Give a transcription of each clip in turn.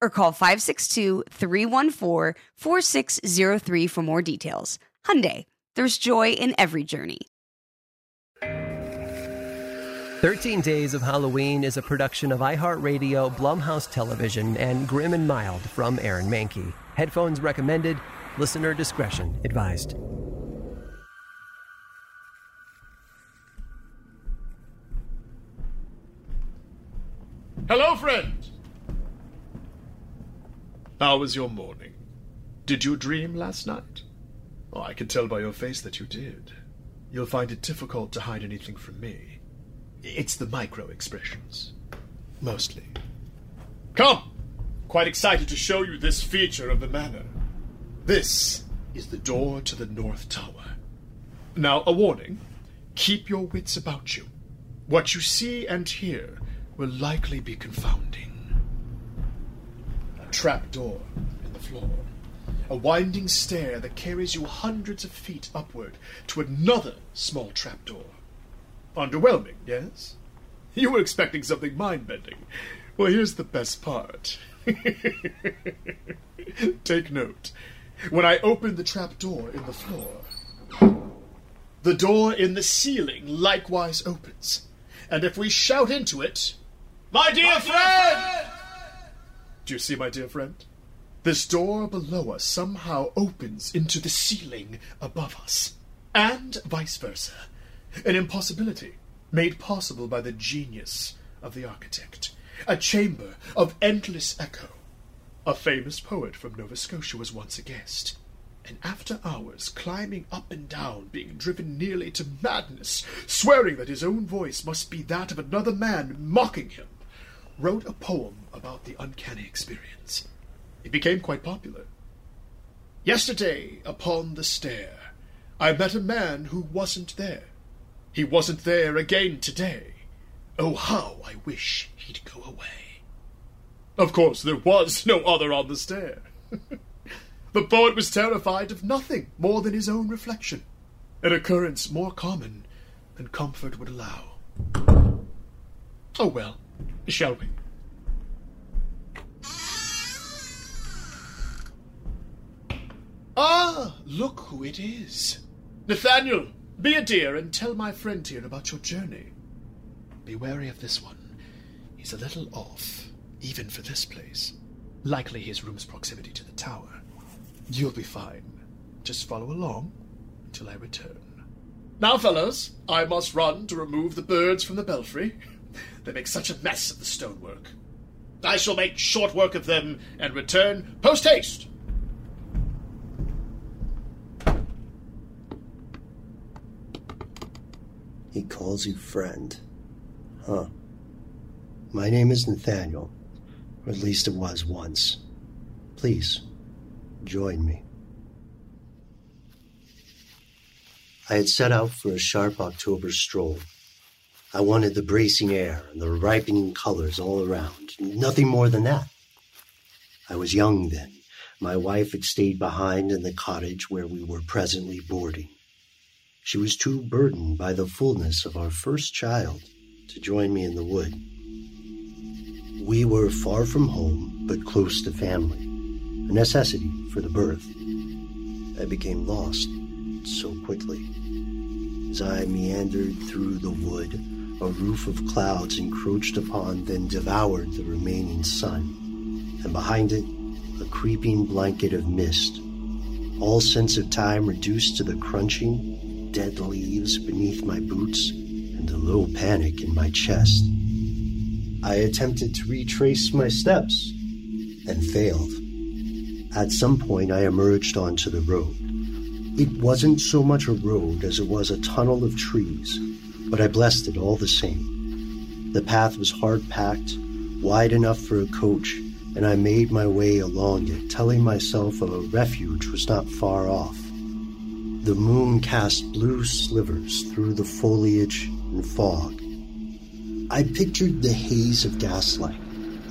or call 562-314-4603 for more details. Hyundai, there's joy in every journey. 13 Days of Halloween is a production of iHeartRadio, Blumhouse Television, and Grim and Mild from Aaron Mahnke. Headphones recommended. Listener discretion advised. Hello, friend. How was your morning? Did you dream last night? Oh, I can tell by your face that you did. You'll find it difficult to hide anything from me. It's the micro expressions. Mostly. Come! Quite excited to show you this feature of the manor. This is the door to the North Tower. Now, a warning keep your wits about you. What you see and hear will likely be confounding trap door in the floor, a winding stair that carries you hundreds of feet upward to another small trap door. Underwhelming, yes? You were expecting something mind bending. Well, here's the best part. Take note. When I open the trap door in the floor, the door in the ceiling likewise opens. And if we shout into it, My dear, my friend! friend! Do you see, my dear friend? This door below us somehow opens into the ceiling above us, and vice versa. An impossibility made possible by the genius of the architect. A chamber of endless echo. A famous poet from Nova Scotia was once a guest, and after hours climbing up and down, being driven nearly to madness, swearing that his own voice must be that of another man mocking him, wrote a poem about the uncanny experience. It became quite popular. Yesterday, upon the stair, I met a man who wasn't there. He wasn't there again today. Oh, how I wish he'd go away. Of course, there was no other on the stair. the poet was terrified of nothing more than his own reflection, an occurrence more common than comfort would allow. Oh well, shall we? Ah, look who it is. Nathaniel, be a dear and tell my friend here about your journey. Be wary of this one. He's a little off, even for this place. Likely his room's proximity to the tower. You'll be fine. Just follow along until I return. Now, fellows, I must run to remove the birds from the belfry. They make such a mess of the stonework. I shall make short work of them and return post haste. He calls you friend. Huh. My name is Nathaniel, or at least it was once. Please, join me. I had set out for a sharp October stroll. I wanted the bracing air and the ripening colors all around. Nothing more than that. I was young then. My wife had stayed behind in the cottage where we were presently boarding. She was too burdened by the fullness of our first child to join me in the wood. We were far from home, but close to family, a necessity for the birth. I became lost so quickly. As I meandered through the wood, a roof of clouds encroached upon, then devoured the remaining sun, and behind it, a creeping blanket of mist. All sense of time reduced to the crunching, dead leaves beneath my boots and a low panic in my chest. I attempted to retrace my steps and failed. At some point, I emerged onto the road. It wasn't so much a road as it was a tunnel of trees, but I blessed it all the same. The path was hard packed, wide enough for a coach, and I made my way along it, telling myself a refuge was not far off. The moon cast blue slivers through the foliage and fog. I pictured the haze of gaslight,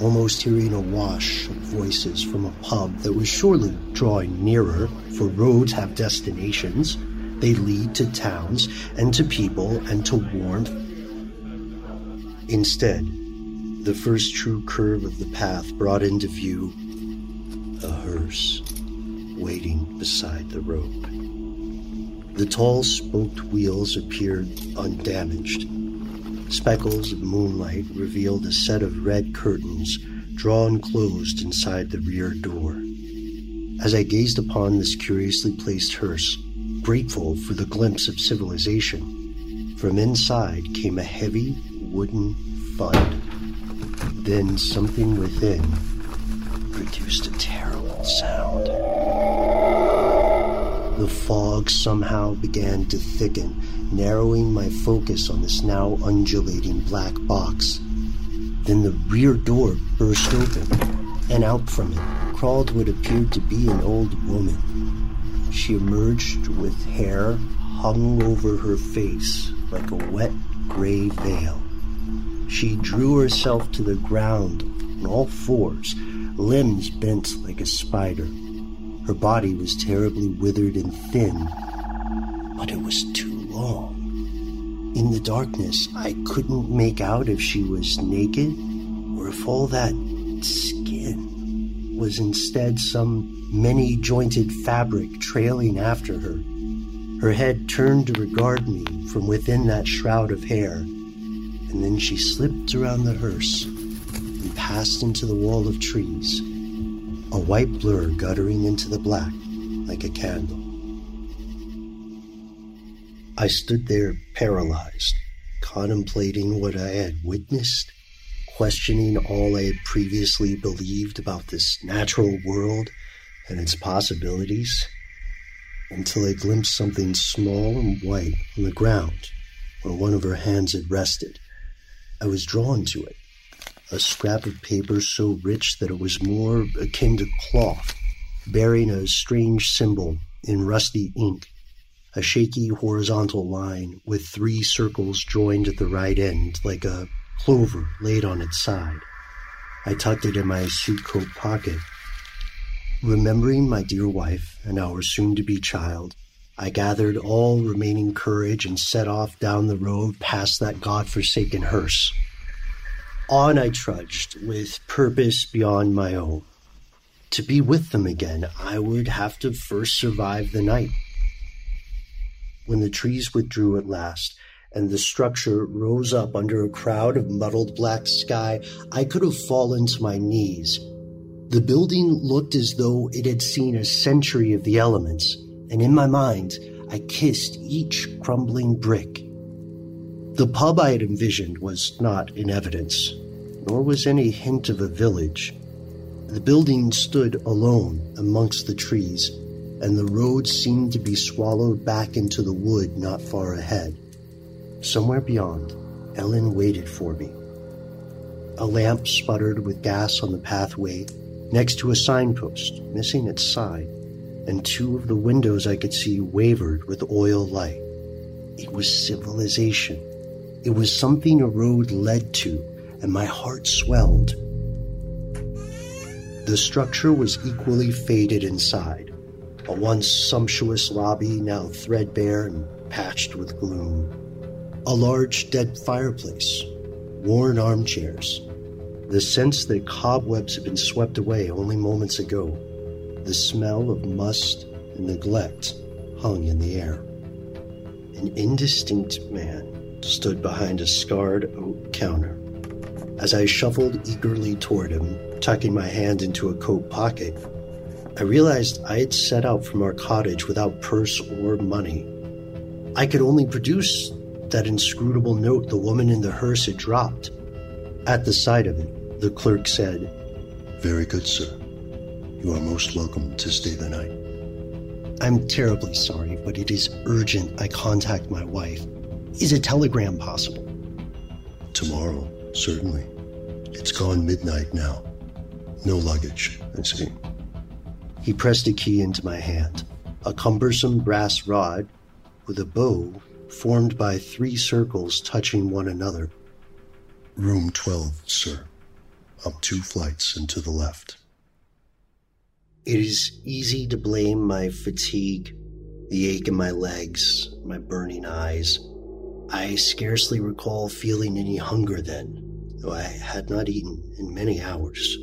almost hearing a wash of voices from a pub that was surely drawing nearer, for roads have destinations. They lead to towns and to people and to warmth. Instead, the first true curve of the path brought into view a hearse waiting beside the road. The tall spoked wheels appeared undamaged. Speckles of moonlight revealed a set of red curtains drawn closed inside the rear door. As I gazed upon this curiously placed hearse, grateful for the glimpse of civilization, from inside came a heavy wooden thud. Then something within produced a terrible sound. The fog somehow began to thicken, narrowing my focus on this now undulating black box. Then the rear door burst open, and out from it crawled what appeared to be an old woman. She emerged with hair hung over her face like a wet gray veil. She drew herself to the ground on all fours, limbs bent like a spider. Her body was terribly withered and thin, but it was too long. In the darkness, I couldn't make out if she was naked or if all that skin was instead some many jointed fabric trailing after her. Her head turned to regard me from within that shroud of hair, and then she slipped around the hearse and passed into the wall of trees, a white blur guttering into the black like a candle. I stood there paralyzed, contemplating what I had witnessed, questioning all I had previously believed about this natural world and its possibilities, until I glimpsed something small and white on the ground where one of her hands had rested. I was drawn to it, a scrap of paper so rich that it was more akin to cloth, bearing a strange symbol in rusty ink a shaky horizontal line with three circles joined at the right end, like a clover laid on its side. I tucked it in my suit coat pocket. Remembering my dear wife and our soon to be child, I gathered all remaining courage and set off down the road past that god-forsaken hearse. On I trudged, with purpose beyond my own. To be with them again, I would have to first survive the night. When the trees withdrew at last, and the structure rose up under a crowd of muddled black sky, I could have fallen to my knees. The building looked as though it had seen a century of the elements, and in my mind, I kissed each crumbling brick. The pub I had envisioned was not in evidence, nor was any hint of a village. The building stood alone amongst the trees, and the road seemed to be swallowed back into the wood not far ahead. Somewhere beyond, Ellen waited for me. A lamp sputtered with gas on the pathway next to a signpost, missing its side, and two of the windows I could see wavered with oil light. It was civilization. It was something a road led to, and my heart swelled. The structure was equally faded inside, a once sumptuous lobby now threadbare and patched with gloom. A large dead fireplace, worn armchairs, the sense that cobwebs had been swept away only moments ago, the smell of must and neglect hung in the air. An indistinct man stood behind a scarred oak counter. As I shuffled eagerly toward him, tucking my hand into a coat pocket, I realized I had set out from our cottage without purse or money. I could only produce that inscrutable note the woman in the hearse had dropped. At the sight of it, the clerk said, Very good, sir. You are most welcome to stay the night. I'm terribly sorry, but it is urgent I contact my wife. Is a telegram possible? Tomorrow, certainly. It's gone midnight now. No luggage, I see. He pressed a key into my hand, a cumbersome brass rod with a bow formed by three circles touching one another. Room 12, sir. Up two flights and to the left. It is easy to blame my fatigue, the ache in my legs, my burning eyes. I scarcely recall feeling any hunger then, though I had not eaten in many hours.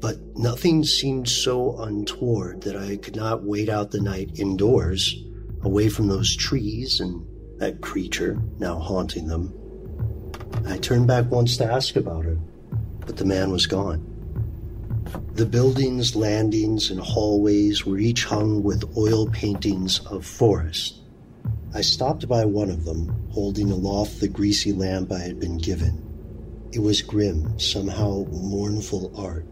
But nothing seemed so untoward that I could not wait out the night indoors, away from those trees and that creature now haunting them. I turned back once to ask about her, but the man was gone. The buildings, landings, and hallways were each hung with oil paintings of forest. I stopped by one of them, holding aloft the greasy lamp I had been given. It was grim, somehow mournful art.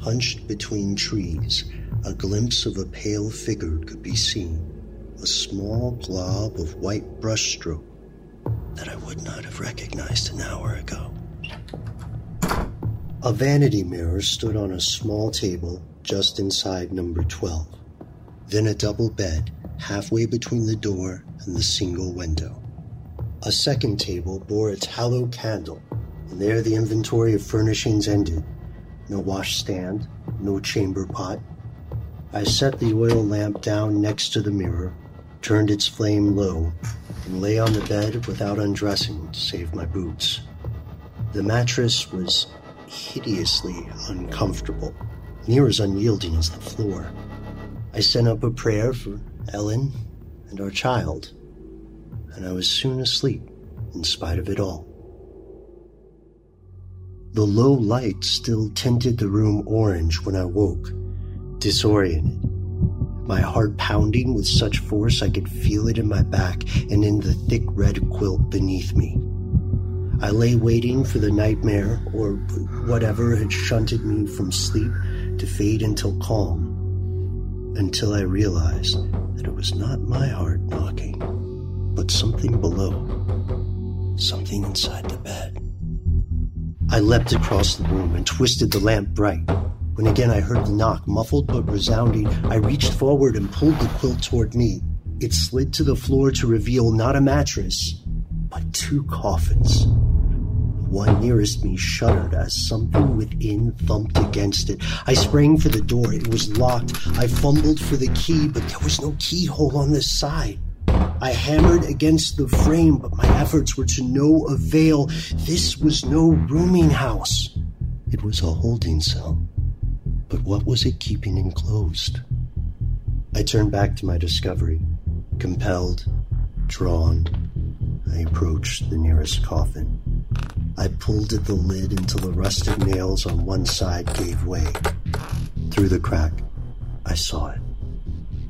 Hunched between trees, a glimpse of a pale figure could be seen, a small glob of white brushstroke that I would not have recognized an hour ago. A vanity mirror stood on a small table just inside number 12. Then a double bed halfway between the door and the single window. A second table bore a tallow candle, and there the inventory of furnishings ended. No washstand, no chamber pot. I set the oil lamp down next to the mirror, turned its flame low, and lay on the bed without undressing to save my boots. The mattress was hideously uncomfortable, near as unyielding as the floor. I sent up a prayer for Ellen and our child, and I was soon asleep in spite of it all. The low light still tinted the room orange when I woke, disoriented. My heart pounding with such force I could feel it in my back and in the thick red quilt beneath me. I lay waiting for the nightmare, or whatever had shunted me from sleep, to fade until calm, until I realized that it was not my heart knocking, but something below, something inside the bed. I leapt across the room and twisted the lamp bright. When again I heard the knock, muffled but resounding, I reached forward and pulled the quilt toward me. It slid to the floor to reveal not a mattress, but two coffins. The one nearest me shuddered as something within thumped against it. I sprang for the door. It was locked. I fumbled for the key, but there was no keyhole on this side. I hammered against the frame, but my efforts were to no avail. This was no rooming house. It was a holding cell. But what was it keeping enclosed? I turned back to my discovery, compelled, drawn. I approached the nearest coffin. I pulled at the lid until the rusted nails on one side gave way. Through the crack, I saw it.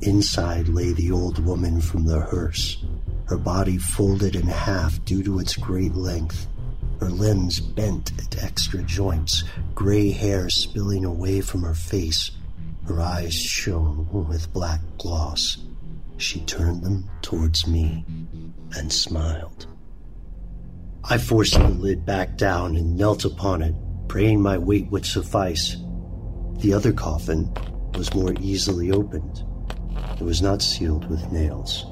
Inside lay the old woman from the hearse, her body folded in half due to its great length, her limbs bent at extra joints, gray hair spilling away from her face. Her eyes shone with black gloss. She turned them towards me and smiled. I forced the lid back down and knelt upon it, praying my weight would suffice. The other coffin was more easily opened. It was not sealed with nails.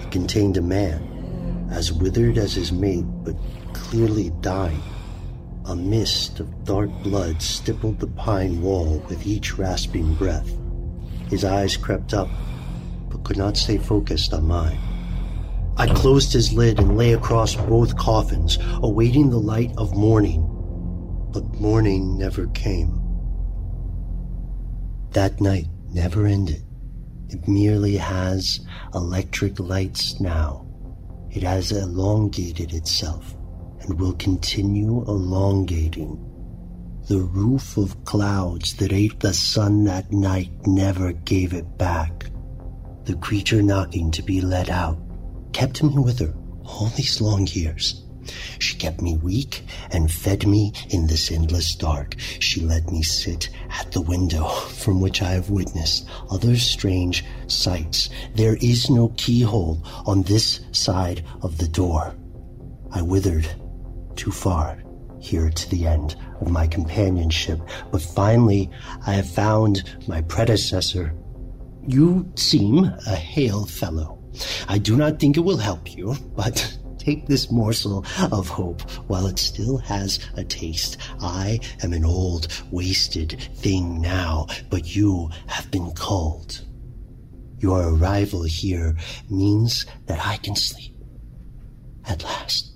It contained a man, as withered as his mate, but clearly dying. A mist of dark blood stippled the pine wall with each rasping breath. His eyes crept up, but could not stay focused on mine. I closed his lid and lay across both coffins, awaiting the light of morning. But morning never came. That night never ended. It merely has electric lights now. It has elongated itself and will continue elongating. The roof of clouds that ate the sun that night never gave it back. The creature knocking to be let out kept me with her all these long years. She kept me weak and fed me in this endless dark. She let me sit at the window from which I have witnessed other strange sights. There is no keyhole on this side of the door. I withered too far here to the end of my companionship, but finally I have found my predecessor. You seem a hale fellow. I do not think it will help you, but take this morsel of hope while it still has a taste. I am an old, wasted thing now, but you have been called. Your arrival here means that I can sleep. At last.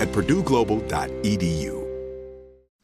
at purdueglobal.edu.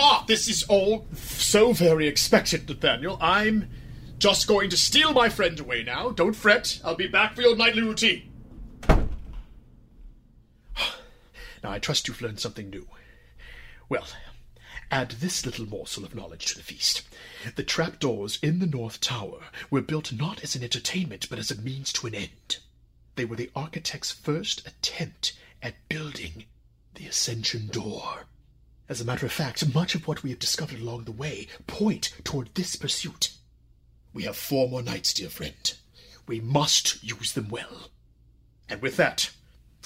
Ah, this is all so very expected, Nathaniel. I'm just going to steal my friend away now. Don't fret. I'll be back for your nightly routine. Now, I trust you've learned something new. Well, add this little morsel of knowledge to the feast. The trapdoors in the North Tower were built not as an entertainment, but as a means to an end. They were the architect's first attempt at building the Ascension Door. As a matter of fact, much of what we have discovered along the way point toward this pursuit. We have four more nights, dear friend. We must use them well. And with that,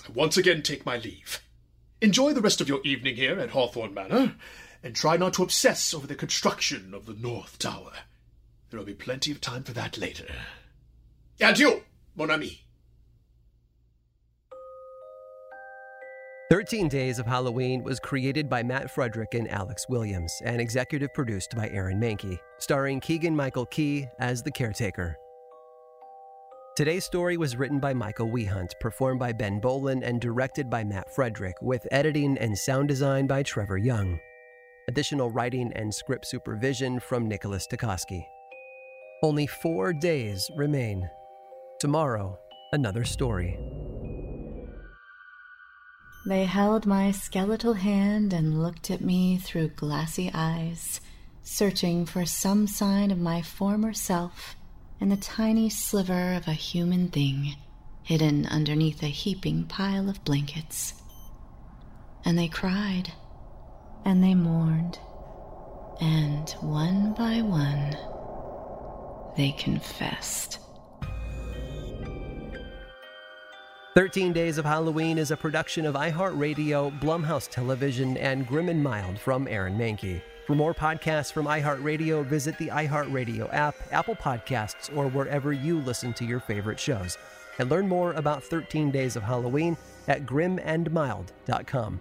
I once again take my leave. Enjoy the rest of your evening here at Hawthorne Manor, and try not to obsess over the construction of the North Tower. There will be plenty of time for that later. Adieu, mon ami. 13 Days of Halloween was created by Matt Frederick and Alex Williams and executive produced by Aaron Mahnke, starring Keegan Michael Key as the caretaker. Today's story was written by Michael Wehunt, performed by Ben Bowlin, and directed by Matt Frederick, with editing and sound design by Trevor Young. Additional writing and script supervision from Nicholas Tukoski. Only four days remain. Tomorrow, another story. They held my skeletal hand and looked at me through glassy eyes, searching for some sign of my former self in the tiny sliver of a human thing hidden underneath a heaping pile of blankets. And they cried, and they mourned, and one by one, they confessed. 13 Days of Halloween is a production of iHeartRadio, Blumhouse Television, and Grim and Mild from Aaron Mahnke. For more podcasts from iHeartRadio, visit the iHeartRadio app, Apple Podcasts, or wherever you listen to your favorite shows. And learn more about 13 Days of Halloween at grimandmild.com.